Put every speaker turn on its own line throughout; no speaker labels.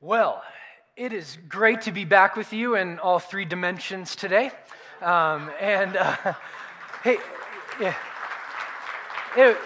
Well, it is great to be back with you in all three dimensions today. Um, and uh, hey, yeah. It,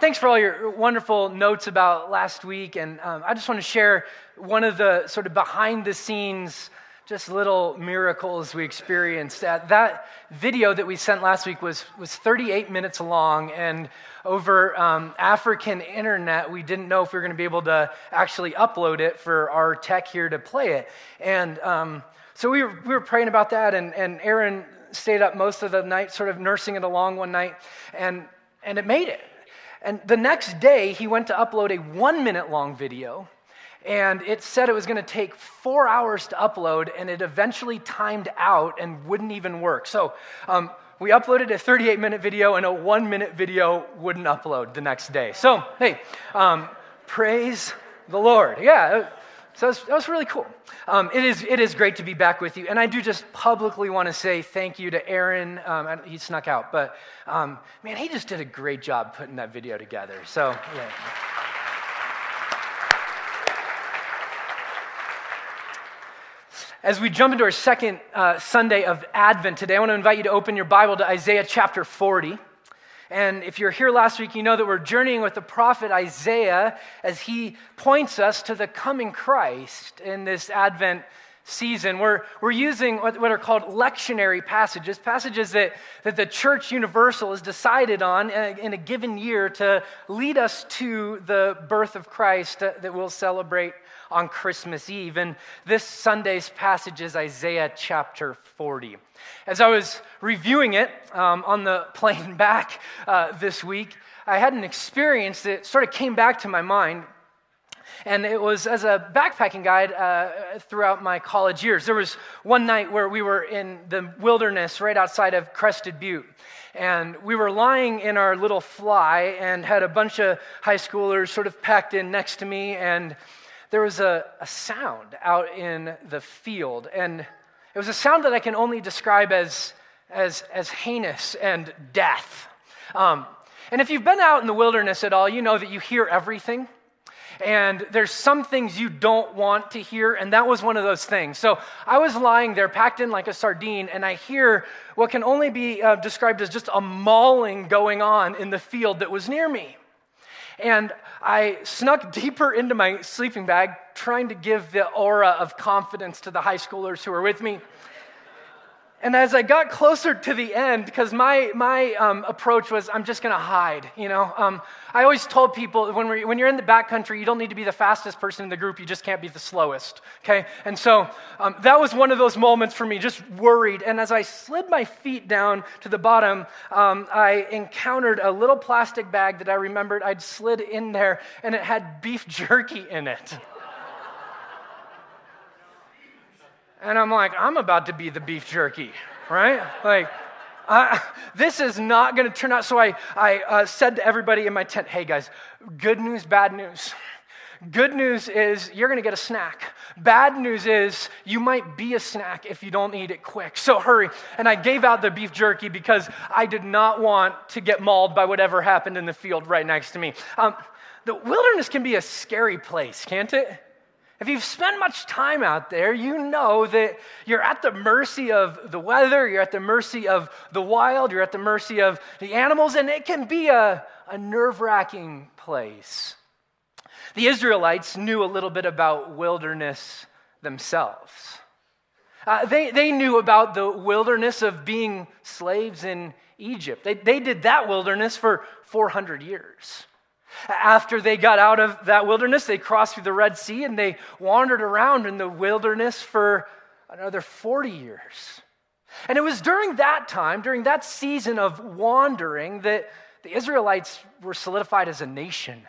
thanks for all your wonderful notes about last week. And um, I just want to share one of the sort of behind the scenes just little miracles we experienced. Uh, that video that we sent last week was, was 38 minutes long, and over um, African internet, we didn't know if we were going to be able to actually upload it for our tech here to play it. And um, so we were, we were praying about that, and, and Aaron stayed up most of the night, sort of nursing it along one night, and, and it made it. And the next day, he went to upload a one minute long video and it said it was going to take four hours to upload, and it eventually timed out and wouldn't even work. So um, we uploaded a 38 minute video, and a one minute video wouldn't upload the next day. So, hey, um, praise the Lord. Yeah. So that was, that was really cool. Um, it, is, it is great to be back with you. And I do just publicly want to say thank you to Aaron. Um, he snuck out, but um, man, he just did a great job putting that video together. So, yeah. As we jump into our second uh, Sunday of Advent today, I want to invite you to open your Bible to Isaiah chapter 40. And if you're here last week, you know that we're journeying with the prophet Isaiah as he points us to the coming Christ in this Advent season. We're, we're using what, what are called lectionary passages, passages that, that the church universal has decided on in a, in a given year to lead us to the birth of Christ that, that we'll celebrate on Christmas Eve. And this Sunday's passage is Isaiah chapter 40. As I was reviewing it um, on the plane back uh, this week, I had an experience that sort of came back to my mind. And it was as a backpacking guide uh, throughout my college years. There was one night where we were in the wilderness right outside of Crested Butte. And we were lying in our little fly and had a bunch of high schoolers sort of packed in next to me. And there was a, a sound out in the field, and it was a sound that I can only describe as, as, as heinous and death. Um, and if you've been out in the wilderness at all, you know that you hear everything. And there's some things you don't want to hear, and that was one of those things. So I was lying there, packed in like a sardine, and I hear what can only be uh, described as just a mauling going on in the field that was near me. And I snuck deeper into my sleeping bag, trying to give the aura of confidence to the high schoolers who were with me. And as I got closer to the end, because my, my um, approach was, I'm just going to hide, you know. Um, I always told people when, we when you're in the backcountry, you don't need to be the fastest person in the group, you just can't be the slowest, okay? And so um, that was one of those moments for me, just worried. And as I slid my feet down to the bottom, um, I encountered a little plastic bag that I remembered I'd slid in there, and it had beef jerky in it. And I'm like, I'm about to be the beef jerky, right? Like, uh, this is not going to turn out. So I, I uh, said to everybody in my tent, hey guys, good news, bad news. Good news is you're going to get a snack. Bad news is you might be a snack if you don't eat it quick. So hurry. And I gave out the beef jerky because I did not want to get mauled by whatever happened in the field right next to me. Um, the wilderness can be a scary place, can't it? If you've spent much time out there, you know that you're at the mercy of the weather, you're at the mercy of the wild, you're at the mercy of the animals, and it can be a, a nerve wracking place. The Israelites knew a little bit about wilderness themselves. Uh, they, they knew about the wilderness of being slaves in Egypt. They, they did that wilderness for 400 years. After they got out of that wilderness, they crossed through the Red Sea and they wandered around in the wilderness for another 40 years. And it was during that time, during that season of wandering, that the Israelites were solidified as a nation.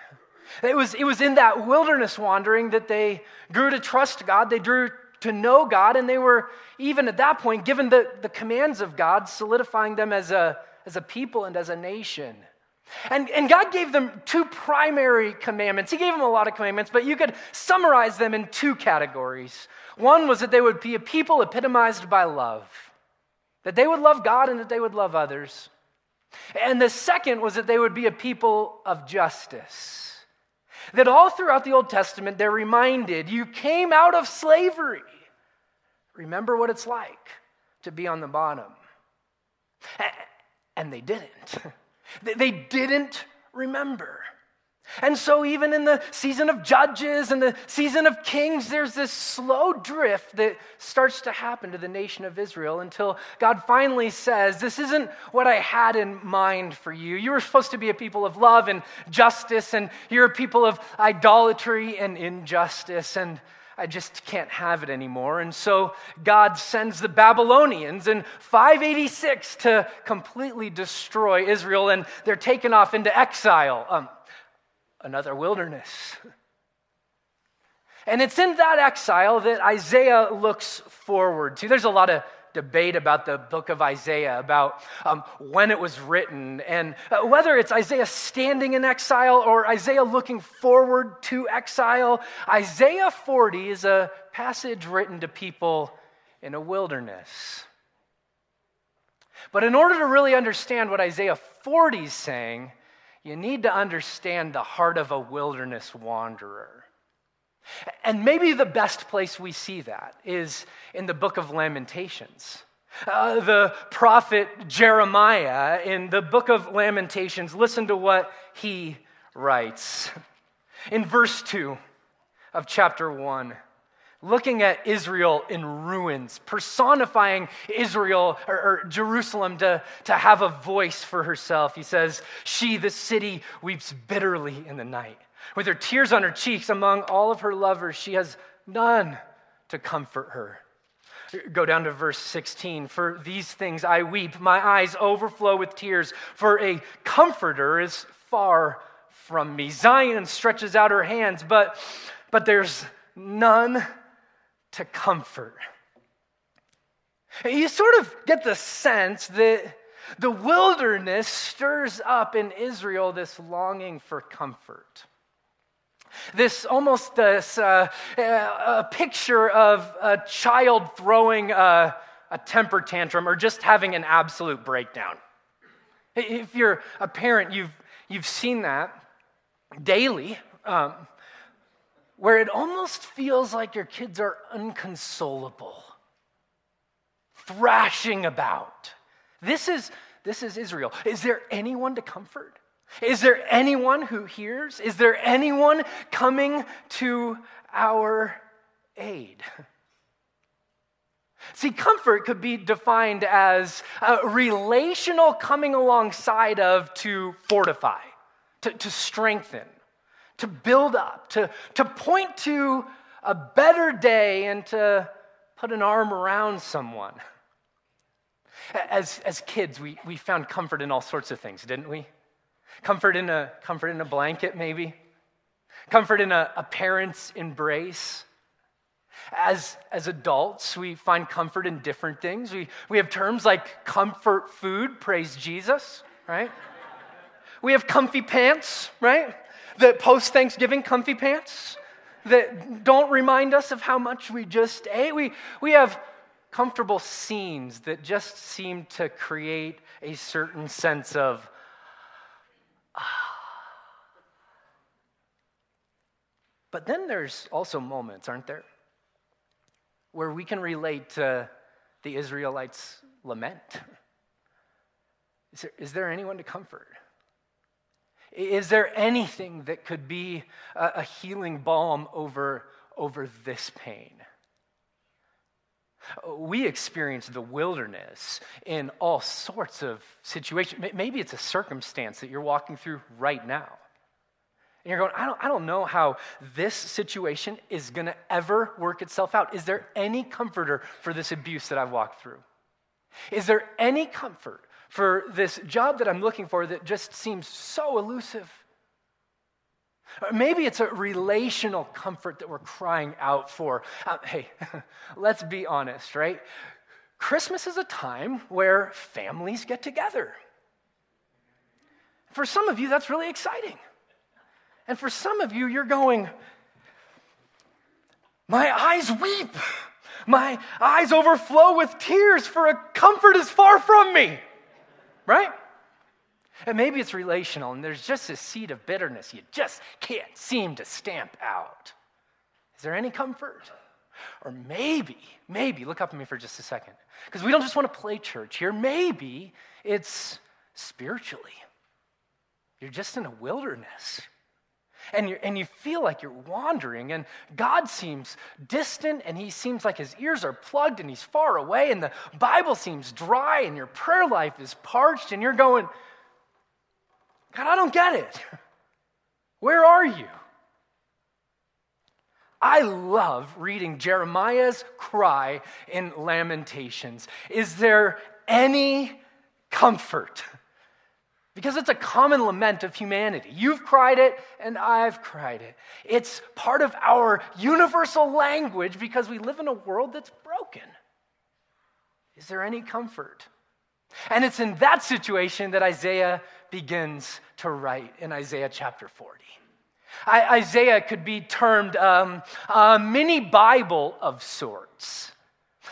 It was, it was in that wilderness wandering that they grew to trust God, they grew to know God, and they were, even at that point, given the, the commands of God, solidifying them as a, as a people and as a nation. And, and God gave them two primary commandments. He gave them a lot of commandments, but you could summarize them in two categories. One was that they would be a people epitomized by love, that they would love God and that they would love others. And the second was that they would be a people of justice. that all throughout the Old Testament they're reminded you came out of slavery. Remember what it's like to be on the bottom. And they didn't. They didn't remember. And so, even in the season of Judges and the season of Kings, there's this slow drift that starts to happen to the nation of Israel until God finally says, This isn't what I had in mind for you. You were supposed to be a people of love and justice, and you're a people of idolatry and injustice. And I just can't have it anymore. And so God sends the Babylonians in 586 to completely destroy Israel, and they're taken off into exile. Um, another wilderness. And it's in that exile that Isaiah looks forward to. There's a lot of debate about the book of Isaiah, about um, when it was written, and uh, whether it's Isaiah standing in exile or Isaiah looking forward to exile. Isaiah 40 is a passage written to people in a wilderness. But in order to really understand what Isaiah 40 is saying, you need to understand the heart of a wilderness wanderer. And maybe the best place we see that is in the book of Lamentations. Uh, the prophet Jeremiah in the book of Lamentations, listen to what he writes. In verse 2 of chapter 1, looking at Israel in ruins, personifying Israel or, or, Jerusalem to, to have a voice for herself. He says, She, the city, weeps bitterly in the night. With her tears on her cheeks among all of her lovers, she has none to comfort her. Go down to verse 16. For these things I weep, my eyes overflow with tears, for a comforter is far from me. Zion stretches out her hands, but, but there's none to comfort. You sort of get the sense that the wilderness stirs up in Israel this longing for comfort. This almost this uh, a picture of a child throwing a, a temper tantrum or just having an absolute breakdown. If you're a parent, you've, you've seen that daily. Um, where it almost feels like your kids are unconsolable, thrashing about. This is, this is Israel. Is there anyone to comfort? Is there anyone who hears? Is there anyone coming to our aid? See, comfort could be defined as a relational coming alongside of to fortify, to, to strengthen to build up, to, to point to a better day and to put an arm around someone. As, as kids, we, we found comfort in all sorts of things, didn't we? Comfort in a, comfort in a blanket, maybe. Comfort in a, a parent's embrace. As, as adults, we find comfort in different things. We, we have terms like comfort food, praise Jesus, right? We have comfy pants, right? the post Thanksgiving comfy pants that don't remind us of how much we just ate. We, we have comfortable scenes that just seem to create a certain sense of ah. But then there's also moments, aren't there, where we can relate to the Israelites' lament. Is there, is there anyone to comfort? Is there anything that could be a, a healing balm over, over this pain? We experience the wilderness in all sorts of situations. Maybe it's a circumstance that you're walking through right now. And you're going, I don't, I don't know how this situation is going to ever work itself out. Is there any comforter for this abuse that I've walked through? Is there any comfort for this job that I'm looking for that just seems so elusive. Maybe it's a relational comfort that we're crying out for. Uh, hey, let's be honest, right? Christmas is a time where families get together. For some of you, that's really exciting. And for some of you, you're going, My eyes weep. My eyes overflow with tears, for a comfort is far from me right? And maybe it's relational, and there's just a seed of bitterness you just can't seem to stamp out. Is there any comfort? Or maybe, maybe, look up at me for just a second, because we don't just want to play church here. Maybe it's spiritually. You're just in a wilderness. And, you and you feel like you're wandering, and God seems distant, and He seems like His ears are plugged, and He's far away, and the Bible seems dry, and your prayer life is parched, and you're going, God, I don't get it. Where are you? I love reading Jeremiah's cry in Lamentations. Is there any comfort? Because it's a common lament of humanity. You've cried it, and I've cried it. It's part of our universal language because we live in a world that's broken. Is there any comfort? And it's in that situation that Isaiah begins to write in Isaiah chapter 40. I, Isaiah could be termed um, a mini Bible of sorts.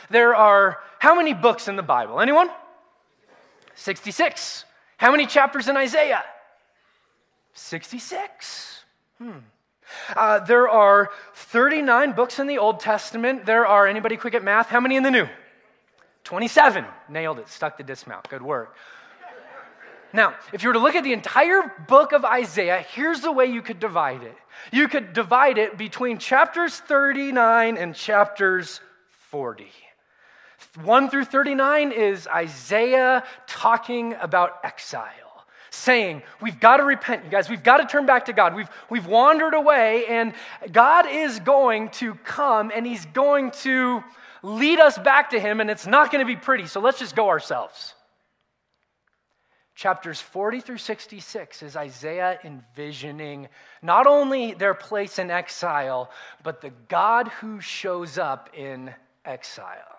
There are how many books in the Bible? Anyone? 66. How many chapters in Isaiah? 66. Hmm. Uh, there are 39 books in the Old Testament. There are, anybody quick at math? How many in the New? 27. Nailed it. Stuck the dismount. Good work. Now, if you were to look at the entire book of Isaiah, here's the way you could divide it. You could divide it between chapters 39 and chapters 40. 1 through 39 is Isaiah talking about exile, saying, We've got to repent, you guys. We've got to turn back to God. We've, we've wandered away, and God is going to come and He's going to lead us back to Him, and it's not going to be pretty. So let's just go ourselves. Chapters 40 through 66 is Isaiah envisioning not only their place in exile, but the God who shows up in exile.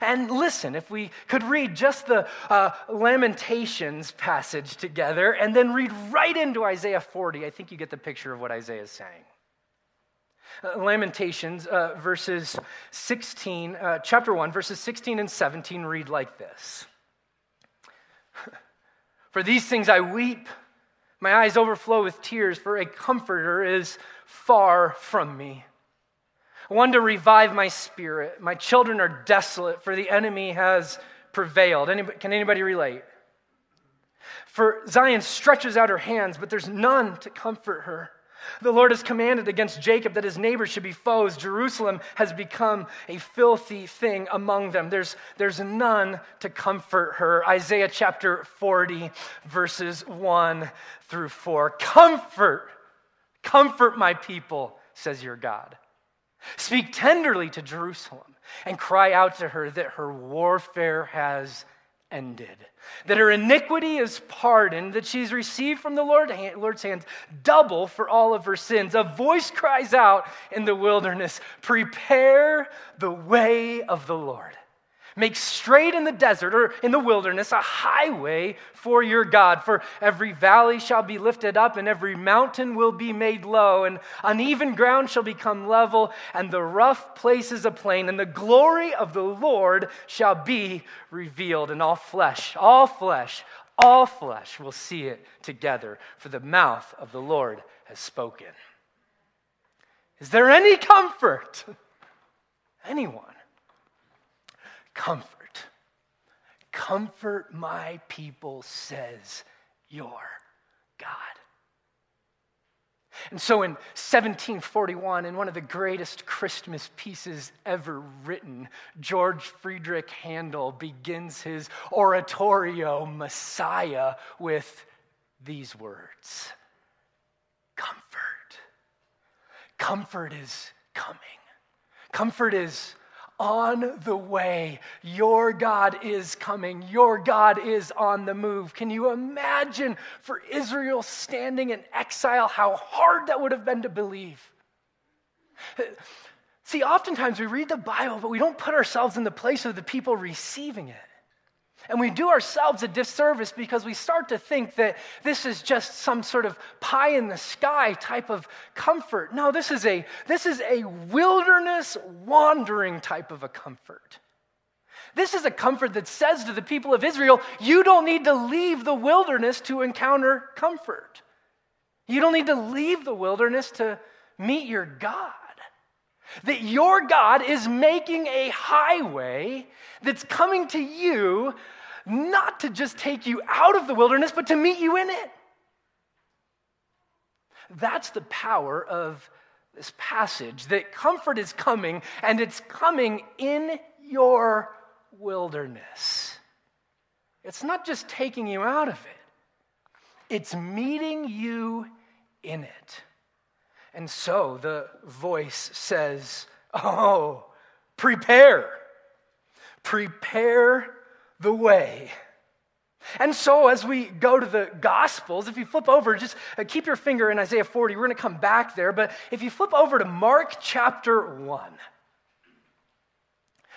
And listen, if we could read just the uh, Lamentations passage together and then read right into Isaiah 40, I think you get the picture of what Isaiah is saying. Uh, Lamentations, uh, verses 16, uh, chapter 1, verses 16 and 17 read like this For these things I weep, my eyes overflow with tears, for a comforter is far from me one to revive my spirit. My children are desolate, for the enemy has prevailed. Anybody, can anybody relate? For Zion stretches out her hands, but there's none to comfort her. The Lord has commanded against Jacob that his neighbors should be foes. Jerusalem has become a filthy thing among them. There's, there's none to comfort her. Isaiah chapter 40, verses 1 through 4. Comfort, comfort my people, says your God. Speak tenderly to Jerusalem and cry out to her that her warfare has ended, that her iniquity is pardoned, that she's received from the Lord, Lord's hands double for all of her sins. A voice cries out in the wilderness Prepare the way of the Lord. Make straight in the desert or in the wilderness a highway for your God. For every valley shall be lifted up, and every mountain will be made low, and uneven ground shall become level, and the rough places a plain, and the glory of the Lord shall be revealed. And all flesh, all flesh, all flesh will see it together, for the mouth of the Lord has spoken. Is there any comfort? Anyone? Comfort. Comfort my people, says your God. And so in 1741, in one of the greatest Christmas pieces ever written, George Friedrich Handel begins his oratorio, Messiah, with these words Comfort. Comfort is coming. Comfort is on the way. Your God is coming. Your God is on the move. Can you imagine for Israel standing in exile how hard that would have been to believe? See, oftentimes we read the Bible, but we don't put ourselves in the place of the people receiving it. And we do ourselves a disservice because we start to think that this is just some sort of pie in the sky type of comfort. No, this is a, this is a wilderness wandering type of a comfort. This is a comfort that says to the people of Israel, you don't need to leave the wilderness to encounter comfort. You don't need to leave the wilderness to meet your God. That your God is making a highway that's coming to you, not to just take you out of the wilderness, but to meet you in it. That's the power of this passage that comfort is coming, and it's coming in your wilderness. It's not just taking you out of it, it's meeting you in it. And so the voice says, Oh, prepare, prepare the way. And so, as we go to the Gospels, if you flip over, just uh, keep your finger in Isaiah 40. We're going to come back there. But if you flip over to Mark chapter 1,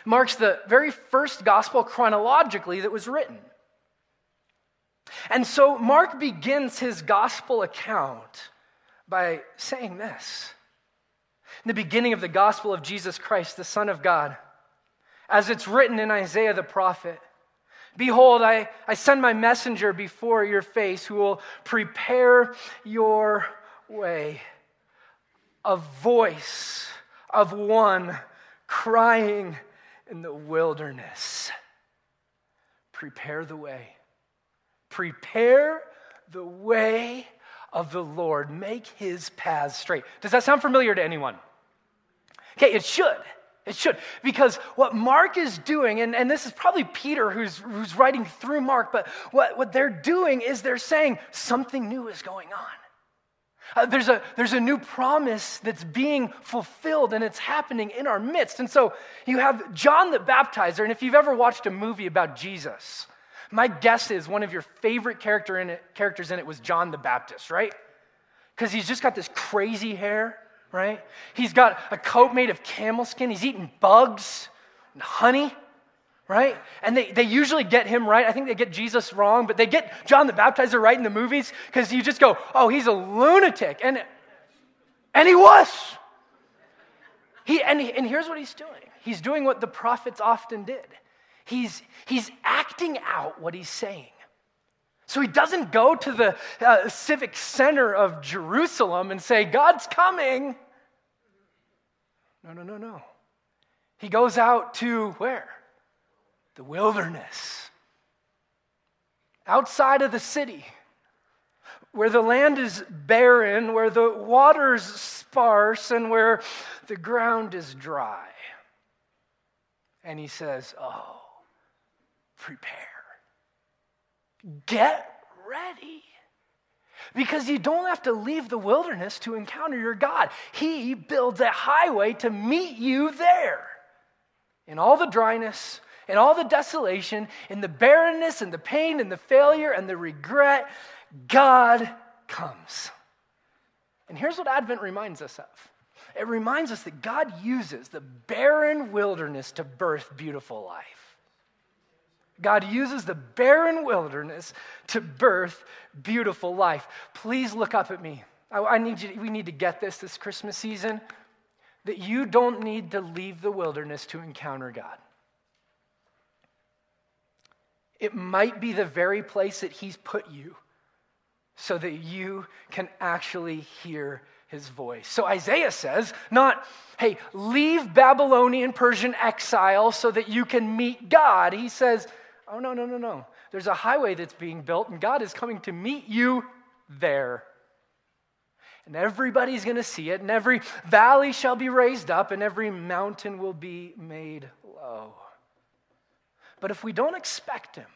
Mark's the very first Gospel chronologically that was written. And so, Mark begins his Gospel account by saying this In the beginning of the Gospel of Jesus Christ, the Son of God, as it's written in Isaiah the prophet, Behold, I, I send my messenger before your face who will prepare your way. A voice of one crying in the wilderness. Prepare the way. Prepare the way of the Lord. Make his paths straight. Does that sound familiar to anyone? Okay, it should. It should. Because what Mark is doing, and, and this is probably Peter who's, who's writing through Mark, but what, what they're doing is they're saying something new is going on. Uh, there's, a, there's a new promise that's being fulfilled and it's happening in our midst. And so you have John the Baptizer, and if you've ever watched a movie about Jesus, my guess is one of your favorite character in it, characters in it was John the Baptist, right? Because he's just got this crazy hair right? He's got a coat made of camel skin. He's eating bugs and honey, right? And they, they usually get him right. I think they get Jesus wrong, but they get John the Baptizer right in the movies because you just go, oh, he's a lunatic. And, and he was. He, and, and here's what he's doing he's doing what the prophets often did he's, he's acting out what he's saying. So he doesn't go to the uh, civic center of Jerusalem and say, God's coming. No, no, no, no. He goes out to where? The wilderness. Outside of the city, where the land is barren, where the water's sparse, and where the ground is dry. And he says, Oh, prepare. Get ready. Because you don't have to leave the wilderness to encounter your God. He builds a highway to meet you there. In all the dryness, in all the desolation, in the barrenness, and the pain, and the failure, and the regret, God comes. And here's what Advent reminds us of it reminds us that God uses the barren wilderness to birth beautiful life. God uses the barren wilderness to birth beautiful life. Please look up at me. I, I need you, we need to get this this Christmas season that you don't need to leave the wilderness to encounter God. It might be the very place that He's put you so that you can actually hear his voice. So Isaiah says, not, hey, leave Babylonian Persian exile so that you can meet God. He says, Oh, no, no, no, no. There's a highway that's being built, and God is coming to meet you there. And everybody's going to see it, and every valley shall be raised up, and every mountain will be made low. But if we don't expect Him,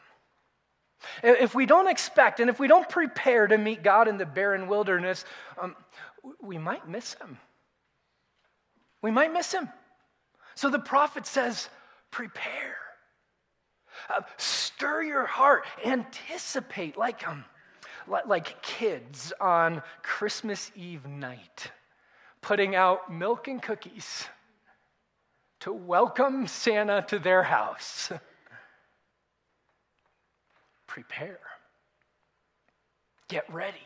if we don't expect and if we don't prepare to meet God in the barren wilderness, um, we might miss Him. We might miss Him. So the prophet says, prepare. Uh, stir your heart, anticipate like, um, like kids on Christmas Eve night, putting out milk and cookies to welcome Santa to their house. Prepare. Get ready.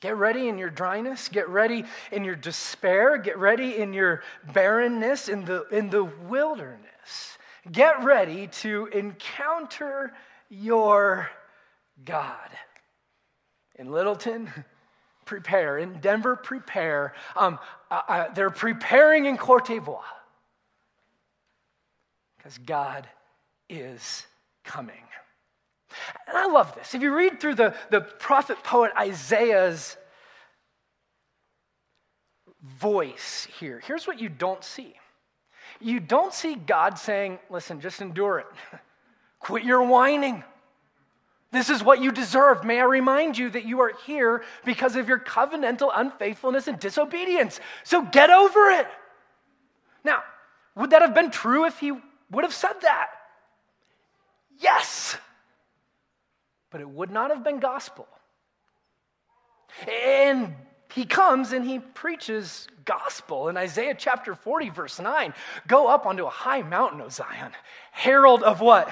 Get ready in your dryness. Get ready in your despair. Get ready in your barrenness, in the, in the wilderness. Get ready to encounter your God. In Littleton, prepare. In Denver, prepare. Um, they're preparing in Cote d'Ivoire because God is coming. And I love this. If you read through the, the prophet poet Isaiah's voice here, here's what you don't see. You don't see God saying, listen, just endure it. Quit your whining. This is what you deserve. May I remind you that you are here because of your covenantal unfaithfulness and disobedience. So get over it. Now, would that have been true if he would have said that? Yes. But it would not have been gospel. And he comes and he preaches gospel in Isaiah chapter 40, verse 9. Go up onto a high mountain, O Zion, herald of what?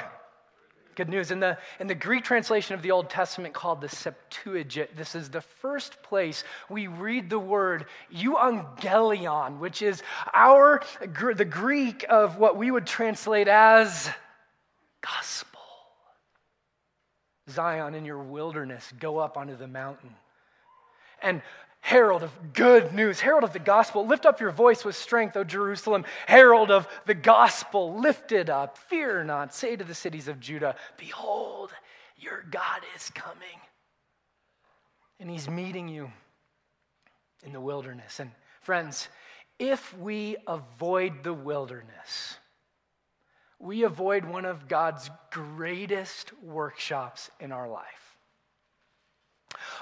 Good news. In the, in the Greek translation of the Old Testament called the Septuagint, this is the first place we read the word euangelion, which is our, the Greek of what we would translate as gospel. Zion, in your wilderness, go up onto the mountain. And herald of good news, herald of the gospel. Lift up your voice with strength, O Jerusalem, herald of the gospel. Lift it up, fear not. Say to the cities of Judah, Behold, your God is coming. And he's meeting you in the wilderness. And friends, if we avoid the wilderness, we avoid one of God's greatest workshops in our life.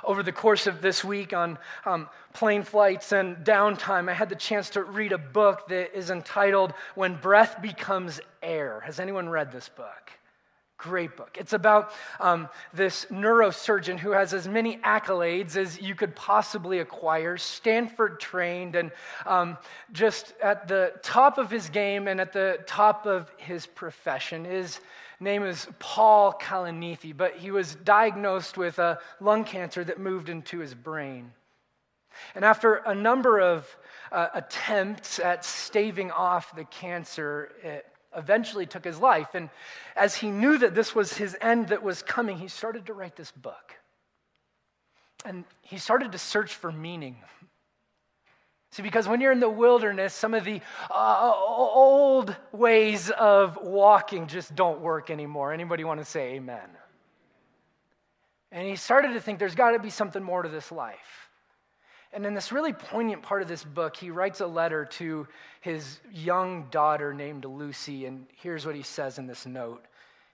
Over the course of this week on um, plane flights and downtime, I had the chance to read a book that is entitled When Breath Becomes Air. Has anyone read this book? Great book. It's about um, this neurosurgeon who has as many accolades as you could possibly acquire, Stanford trained, and um, just at the top of his game and at the top of his profession. His name is Paul Kalanithi, but he was diagnosed with a lung cancer that moved into his brain. And after a number of uh, attempts at staving off the cancer, it eventually took his life. And as he knew that this was his end that was coming, he started to write this book. And he started to search for meaning. See, because when you're in the wilderness, some of the uh, old ways of walking just don't work anymore. Anybody want to say amen? And he started to think there's got to be something more to this life. And in this really poignant part of this book, he writes a letter to his young daughter named Lucy. And here's what he says in this note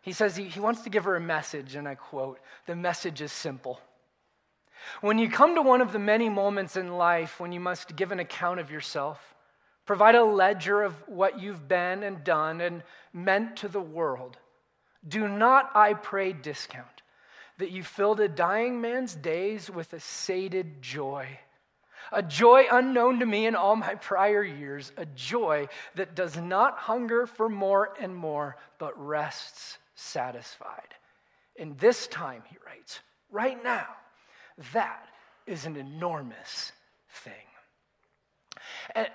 He says he, he wants to give her a message, and I quote The message is simple. When you come to one of the many moments in life when you must give an account of yourself, provide a ledger of what you've been and done and meant to the world, do not, I pray, discount that you filled a dying man's days with a sated joy. A joy unknown to me in all my prior years, a joy that does not hunger for more and more, but rests satisfied. In this time, he writes, right now, that is an enormous thing.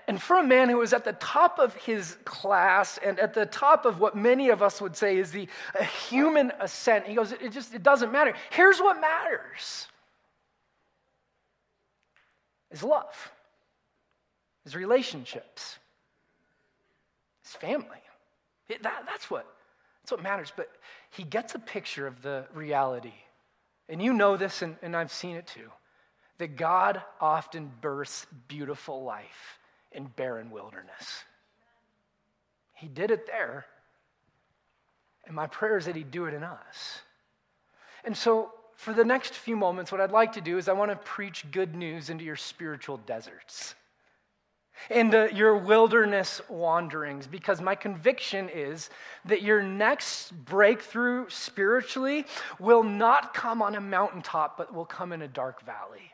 And, for a man who was at the top of his class and at the top of what many of us would say is the human ascent, he goes, it just it doesn't matter. Here's what matters is love, is relationships, his family. That, that's, what, that's what matters. But he gets a picture of the reality and you know this, and, and I've seen it too, that God often births beautiful life in barren wilderness. He did it there. And my prayer is that He'd do it in us. And so, for the next few moments, what I'd like to do is I want to preach good news into your spiritual deserts into your wilderness wanderings because my conviction is that your next breakthrough spiritually will not come on a mountaintop but will come in a dark valley.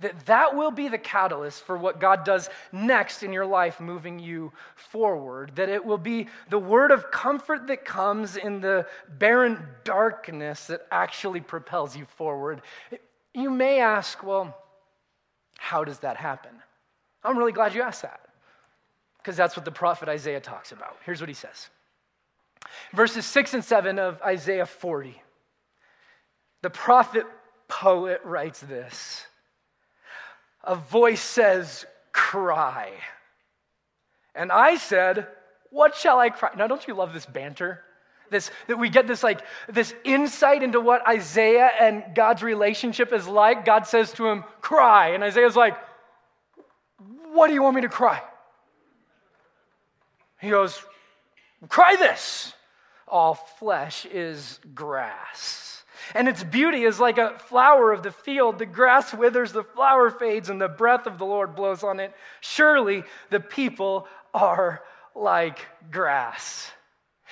That that will be the catalyst for what god does next in your life moving you forward. That it will be the word of comfort that comes in the barren darkness that actually propels you forward. You may ask well how does that happen I'm really glad you asked that because that's what the prophet Isaiah talks about. Here's what he says Verses 6 and 7 of Isaiah 40. The prophet poet writes this A voice says, Cry. And I said, What shall I cry? Now, don't you love this banter? This, that we get this like this insight into what Isaiah and God's relationship is like. God says to him, "Cry," and Isaiah's like, "What do you want me to cry?" He goes, "Cry this: All flesh is grass." And its beauty is like a flower of the field. The grass withers, the flower fades, and the breath of the Lord blows on it. Surely the people are like grass.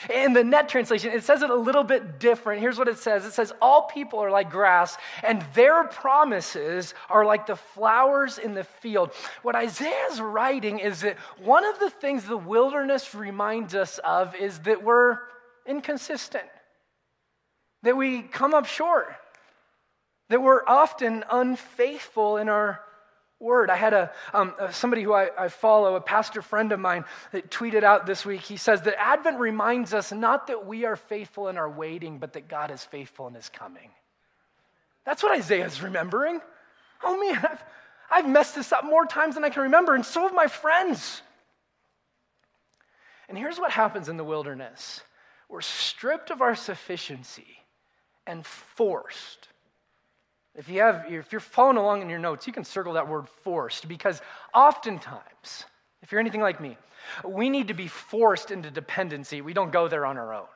In the NET translation, it says it a little bit different. Here's what it says it says, All people are like grass, and their promises are like the flowers in the field. What Isaiah is writing is that one of the things the wilderness reminds us of is that we're inconsistent, that we come up short, that we're often unfaithful in our word. I had a, um, somebody who I, I, follow, a pastor friend of mine, that tweeted out this week. He says that Advent reminds us not that we are faithful in our waiting, but that God is faithful in his coming. That's what Isaiah is remembering. Oh man, I've, I've messed this up more times than I can remember, and so have my friends. And here's what happens in the wilderness we're stripped of our sufficiency and forced if, you have, if you're following along in your notes, you can circle that word forced because oftentimes, if you're anything like me, we need to be forced into dependency. We don't go there on our own.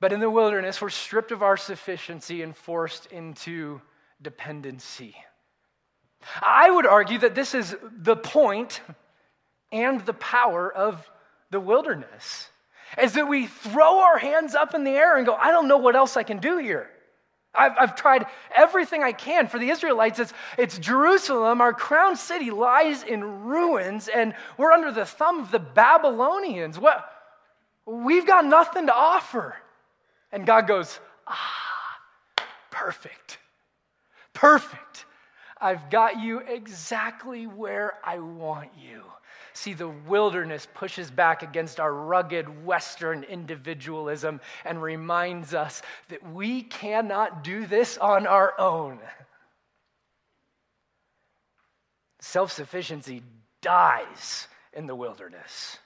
But in the wilderness, we're stripped of our sufficiency and forced into dependency. I would argue that this is the point and the power of the wilderness, is that we throw our hands up in the air and go, I don't know what else I can do here. I've, I've tried everything I can. For the Israelites, it's, it's Jerusalem, our crown city, lies in ruins, and we're under the thumb of the Babylonians. What? We've got nothing to offer. And God goes, Ah, perfect. Perfect. I've got you exactly where I want you. See, the wilderness pushes back against our rugged Western individualism and reminds us that we cannot do this on our own. Self sufficiency dies in the wilderness.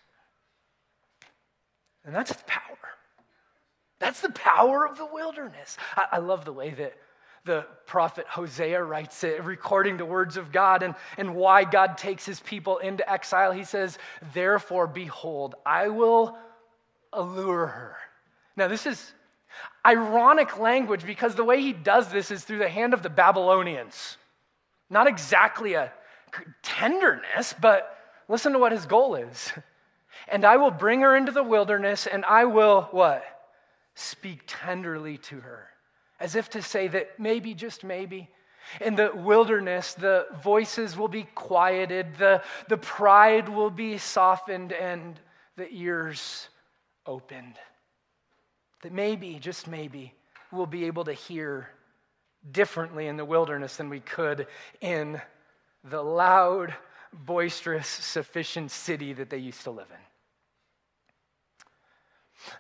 And that's the power. That's the power of the wilderness. I, I love the way that the prophet Hosea writes it, recording the words of God and, and why God takes his people into exile. He says, Therefore, behold, I will allure her. Now, this is ironic language because the way he does this is through the hand of the Babylonians. Not exactly a tenderness, but listen to what his goal is. And I will bring her into the wilderness and I will what? Speak tenderly to her as if to say that maybe, just maybe, in the wilderness, the voices will be quieted, the, the pride will be softened, and the ears opened. That maybe, just maybe, we'll be able to hear differently in the wilderness than we could in the loud, boisterous, sufficient city that they used to live in.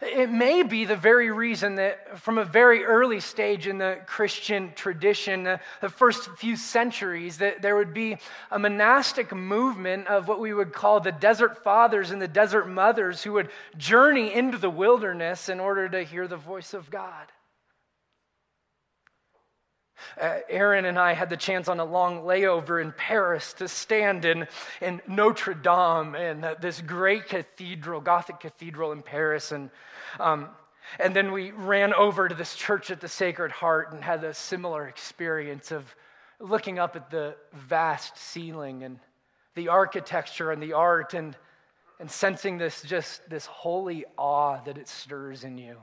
It may be the very reason that from a very early stage in the Christian tradition, the first few centuries, that there would be a monastic movement of what we would call the desert fathers and the desert mothers who would journey into the wilderness in order to hear the voice of God. Uh, Aaron and I had the chance on a long layover in Paris to stand in, in Notre Dame and uh, this great cathedral, Gothic cathedral in Paris. And, um, and then we ran over to this church at the Sacred Heart and had a similar experience of looking up at the vast ceiling and the architecture and the art and, and sensing this just this holy awe that it stirs in you.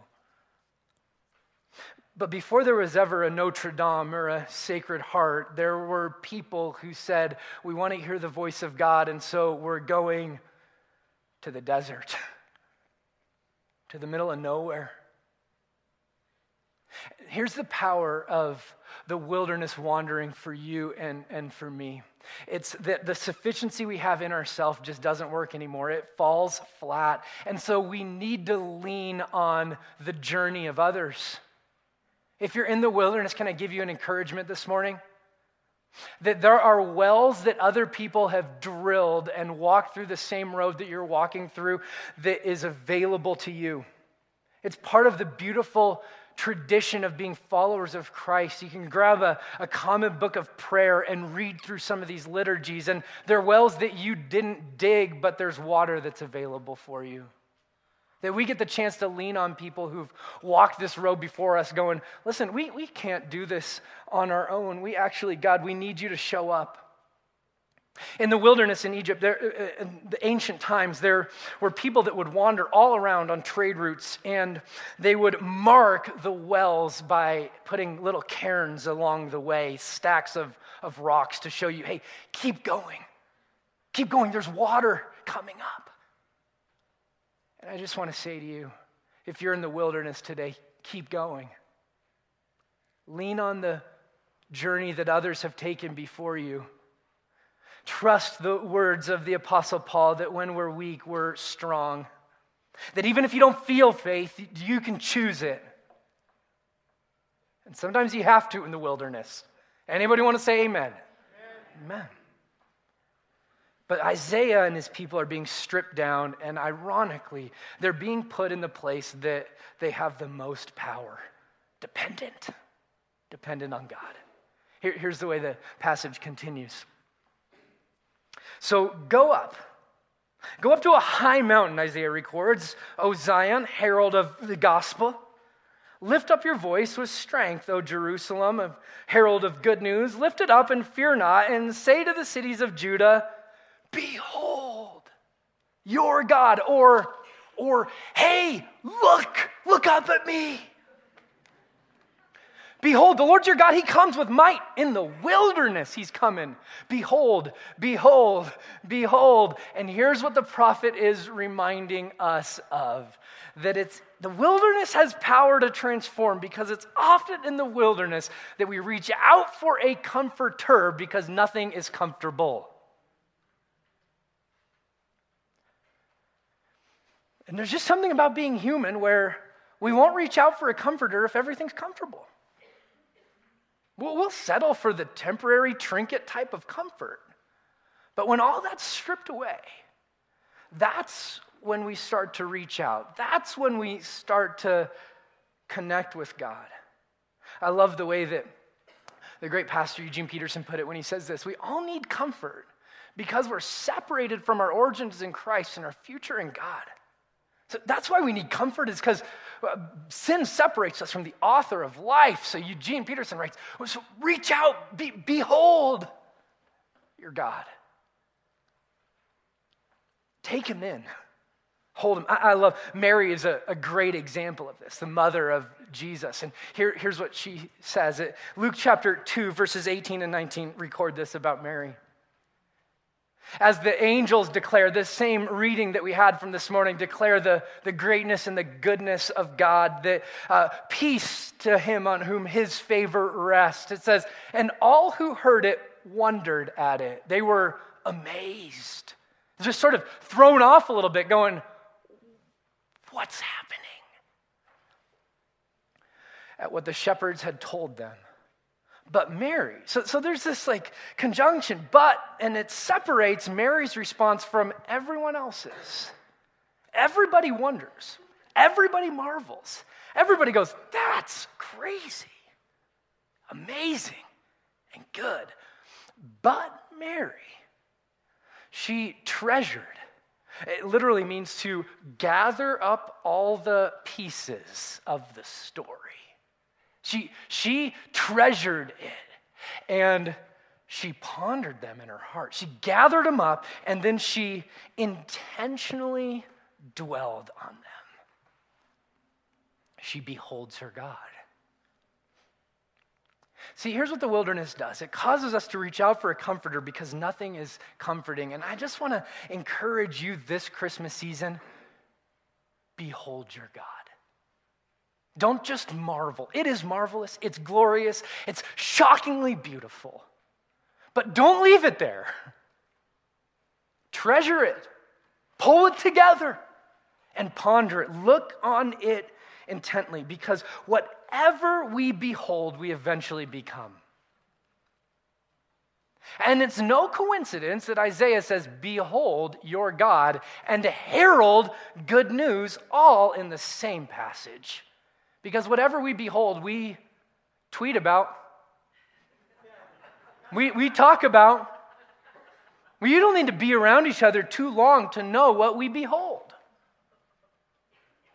But before there was ever a Notre Dame or a Sacred Heart, there were people who said, We want to hear the voice of God, and so we're going to the desert, to the middle of nowhere. Here's the power of the wilderness wandering for you and, and for me It's that the sufficiency we have in ourselves just doesn't work anymore. It falls flat. And so we need to lean on the journey of others. If you're in the wilderness, can I give you an encouragement this morning? That there are wells that other people have drilled and walked through the same road that you're walking through that is available to you. It's part of the beautiful tradition of being followers of Christ. You can grab a, a common book of prayer and read through some of these liturgies, and there are wells that you didn't dig, but there's water that's available for you. That we get the chance to lean on people who've walked this road before us, going, listen, we, we can't do this on our own. We actually, God, we need you to show up. In the wilderness in Egypt, there, uh, uh, in the ancient times, there were people that would wander all around on trade routes and they would mark the wells by putting little cairns along the way, stacks of, of rocks to show you, hey, keep going. Keep going. There's water coming up. And I just want to say to you if you're in the wilderness today, keep going. Lean on the journey that others have taken before you. Trust the words of the Apostle Paul that when we're weak, we're strong. That even if you don't feel faith, you can choose it. And sometimes you have to in the wilderness. Anybody want to say amen? Amen. amen. But Isaiah and his people are being stripped down, and ironically, they're being put in the place that they have the most power dependent, dependent on God. Here, here's the way the passage continues. So go up. Go up to a high mountain, Isaiah records, O Zion, herald of the gospel. Lift up your voice with strength, O Jerusalem, herald of good news. Lift it up and fear not, and say to the cities of Judah, Behold, your God, or, or, hey, look, look up at me. Behold, the Lord your God, he comes with might. In the wilderness, he's coming. Behold, behold, behold. And here's what the prophet is reminding us of that it's the wilderness has power to transform because it's often in the wilderness that we reach out for a comforter because nothing is comfortable. And there's just something about being human where we won't reach out for a comforter if everything's comfortable. We'll, we'll settle for the temporary trinket type of comfort. But when all that's stripped away, that's when we start to reach out. That's when we start to connect with God. I love the way that the great pastor Eugene Peterson put it when he says this We all need comfort because we're separated from our origins in Christ and our future in God. So that's why we need comfort, is because uh, sin separates us from the author of life. So Eugene Peterson writes, so reach out, be, behold your God. Take him in. Hold him. I, I love Mary is a, a, great example of this, the mother of Jesus. And here, here's what she says. Luke chapter 2, verses 18 and 19 record this about Mary. As the angels declare, this same reading that we had from this morning, declare the, the greatness and the goodness of God, that uh, peace to him on whom his favor rests. It says, and all who heard it wondered at it. They were amazed, just sort of thrown off a little bit, going, What's happening? At what the shepherds had told them but Mary. So, so there's this like conjunction, but, and it separates Mary's response from everyone else's. Everybody wonders, everybody marvels, everybody goes, that's crazy, amazing, and good. But Mary, she treasured. It literally means to gather up all the pieces of the story. She, she treasured it and she pondered them in her heart. She gathered them up and then she intentionally dwelled on them. She beholds her God. See, here's what the wilderness does it causes us to reach out for a comforter because nothing is comforting. And I just want to encourage you this Christmas season behold your God. Don't just marvel. It is marvelous, it's glorious, it's shockingly beautiful. But don't leave it there. Treasure it, pull it together, and ponder it. Look on it intently because whatever we behold, we eventually become. And it's no coincidence that Isaiah says, Behold your God, and herald good news, all in the same passage. Because whatever we behold, we tweet about, we, we talk about. We don't need to be around each other too long to know what we behold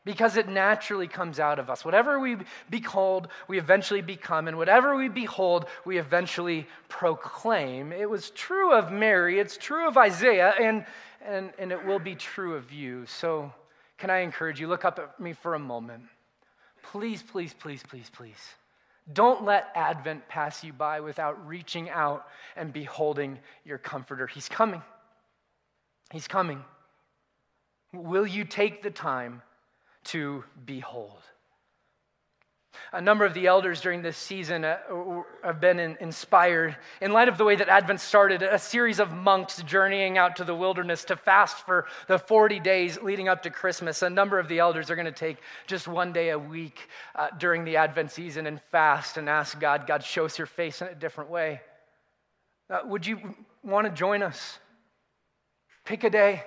because it naturally comes out of us. Whatever we behold, we eventually become, and whatever we behold, we eventually proclaim. It was true of Mary, it's true of Isaiah, and, and, and it will be true of you. So, can I encourage you? Look up at me for a moment. Please, please, please, please, please. Don't let Advent pass you by without reaching out and beholding your Comforter. He's coming. He's coming. Will you take the time to behold. A number of the elders during this season uh, have been inspired, in light of the way that Advent started, a series of monks journeying out to the wilderness to fast for the 40 days leading up to Christmas. A number of the elders are going to take just one day a week uh, during the Advent season and fast and ask God, God, show us your face in a different way. Uh, would you want to join us? Pick a day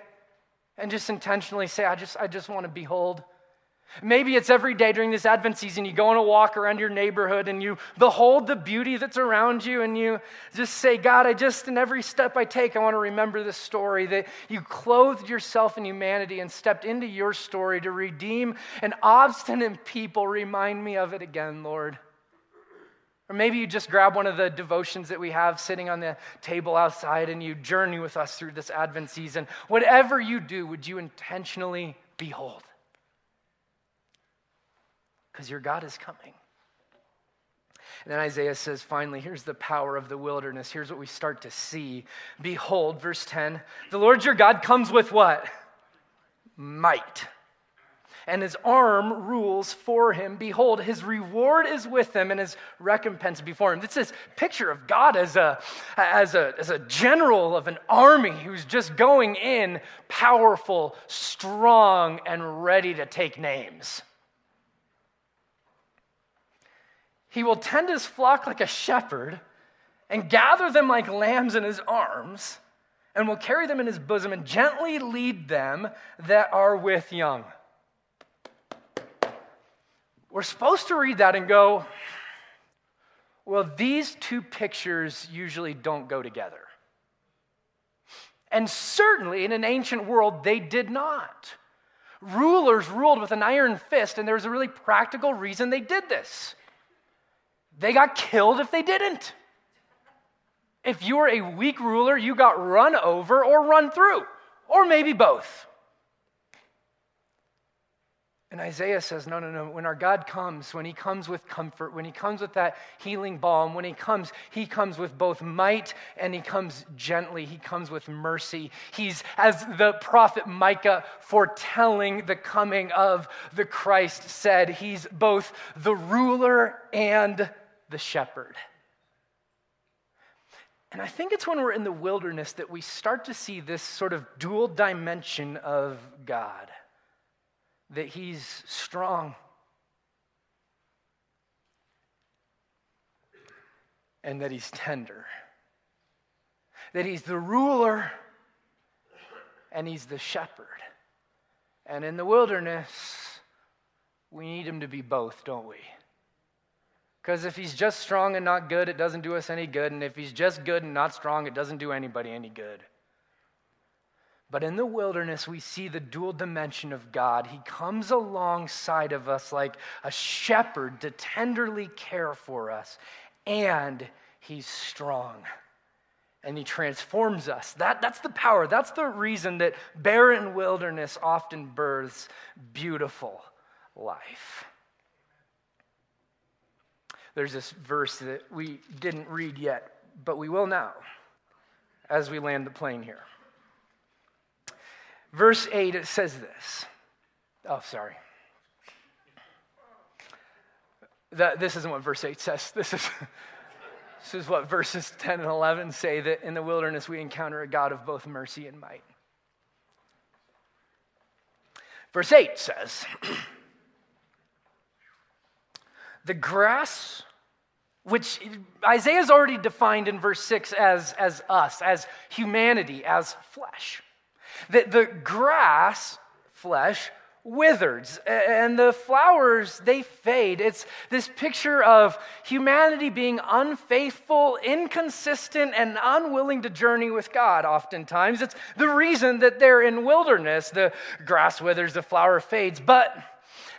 and just intentionally say, I just, I just want to behold. Maybe it's every day during this Advent season, you go on a walk around your neighborhood and you behold the beauty that's around you and you just say, God, I just, in every step I take, I want to remember this story that you clothed yourself in humanity and stepped into your story to redeem an obstinate people. Remind me of it again, Lord. Or maybe you just grab one of the devotions that we have sitting on the table outside and you journey with us through this Advent season. Whatever you do, would you intentionally behold? Because your God is coming. And then Isaiah says, finally, here's the power of the wilderness. Here's what we start to see. Behold, verse 10 the Lord your God comes with what? Might. And his arm rules for him. Behold, his reward is with him and his recompense before him. This is picture of God as a, as, a, as a general of an army who's just going in powerful, strong, and ready to take names. He will tend his flock like a shepherd and gather them like lambs in his arms and will carry them in his bosom and gently lead them that are with young. We're supposed to read that and go, well, these two pictures usually don't go together. And certainly in an ancient world, they did not. Rulers ruled with an iron fist, and there was a really practical reason they did this. They got killed if they didn't. If you were a weak ruler, you got run over or run through, or maybe both. And Isaiah says, no, no, no. When our God comes, when he comes with comfort, when he comes with that healing balm, when he comes, he comes with both might and he comes gently. He comes with mercy. He's, as the prophet Micah foretelling the coming of the Christ said, he's both the ruler and the shepherd. And I think it's when we're in the wilderness that we start to see this sort of dual dimension of God that He's strong and that He's tender, that He's the ruler and He's the shepherd. And in the wilderness, we need Him to be both, don't we? Because if he's just strong and not good, it doesn't do us any good. And if he's just good and not strong, it doesn't do anybody any good. But in the wilderness, we see the dual dimension of God. He comes alongside of us like a shepherd to tenderly care for us, and he's strong. And he transforms us. That, that's the power. That's the reason that barren wilderness often births beautiful life. There's this verse that we didn't read yet, but we will now as we land the plane here. Verse 8, it says this. Oh, sorry. That, this isn't what verse 8 says. This is, This is what verses 10 and 11 say that in the wilderness we encounter a God of both mercy and might. Verse 8 says, The grass, which Isaiah's already defined in verse 6 as, as us, as humanity, as flesh. That the grass, flesh, withers and the flowers they fade. It's this picture of humanity being unfaithful inconsistent and unwilling to journey with god oftentimes. It's the reason that they're in wilderness. The grass withers the flower fades. But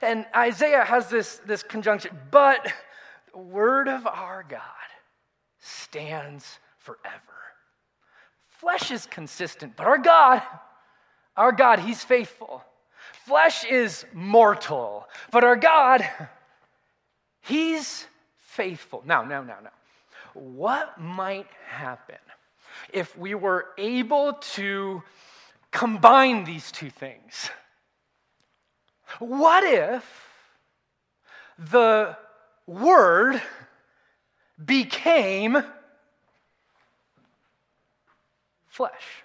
and isaiah has this this conjunction but the word of our god stands forever flesh is consistent but our god our god he's faithful Flesh is mortal, but our God, He's faithful. Now, now, now, now. What might happen if we were able to combine these two things? What if the Word became flesh?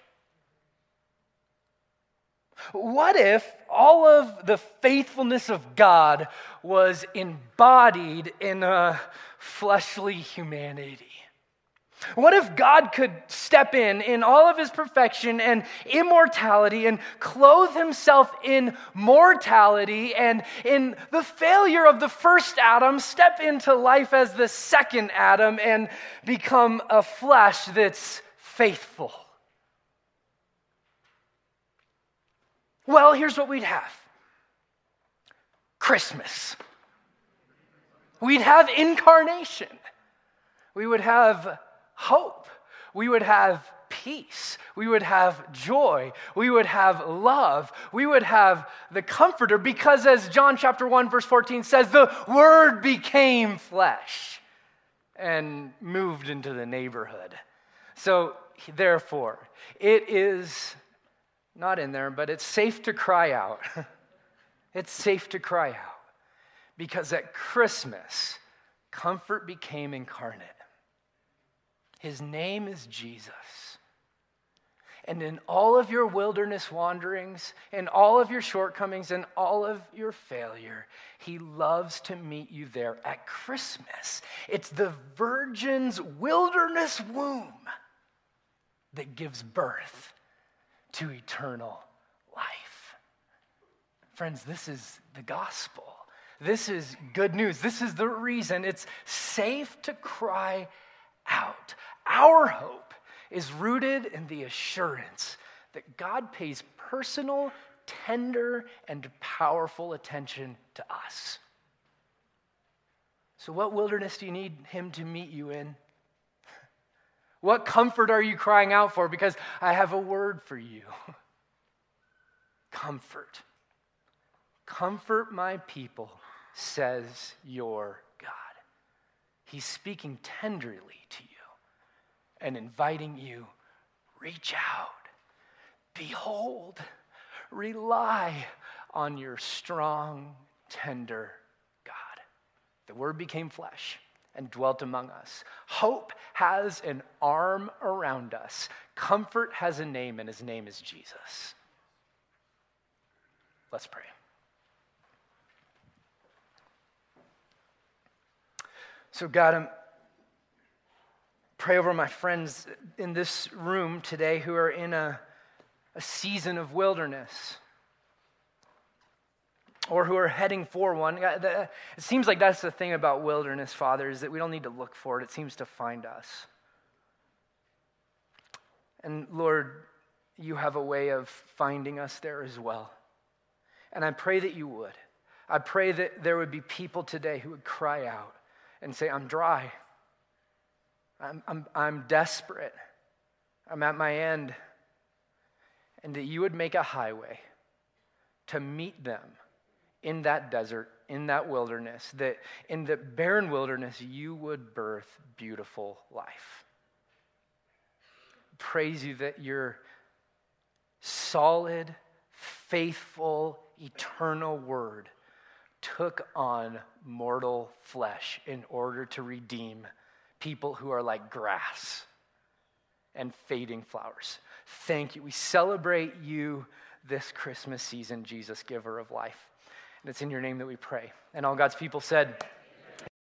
What if all of the faithfulness of God was embodied in a fleshly humanity? What if God could step in in all of his perfection and immortality and clothe himself in mortality and in the failure of the first Adam, step into life as the second Adam and become a flesh that's faithful? Well, here's what we'd have Christmas. We'd have incarnation. We would have hope. We would have peace. We would have joy. We would have love. We would have the comforter because, as John chapter 1, verse 14 says, the word became flesh and moved into the neighborhood. So, therefore, it is not in there, but it's safe to cry out. it's safe to cry out because at Christmas, comfort became incarnate. His name is Jesus. And in all of your wilderness wanderings, in all of your shortcomings, in all of your failure, He loves to meet you there at Christmas. It's the virgin's wilderness womb that gives birth to eternal life. Friends, this is the gospel. This is good news. This is the reason it's safe to cry out. Our hope is rooted in the assurance that God pays personal, tender, and powerful attention to us. So, what wilderness do you need Him to meet you in? What comfort are you crying out for? Because I have a word for you comfort. Comfort my people, says your. He's speaking tenderly to you and inviting you reach out, behold, rely on your strong, tender God. The word became flesh and dwelt among us. Hope has an arm around us. Comfort has a name, and his name is Jesus. Let's pray. So, God, I'm pray over my friends in this room today who are in a, a season of wilderness or who are heading for one. It seems like that's the thing about wilderness, Father, is that we don't need to look for it, it seems to find us. And Lord, you have a way of finding us there as well. And I pray that you would. I pray that there would be people today who would cry out and say, I'm dry. I'm, I'm, I'm desperate. I'm at my end. And that you would make a highway to meet them in that desert, in that wilderness, that in the barren wilderness, you would birth beautiful life. Praise you that your solid, faithful, eternal word took on mortal flesh in order to redeem people who are like grass and fading flowers. Thank you. We celebrate you this Christmas season, Jesus, giver of life. And it's in your name that we pray. And all God's people said,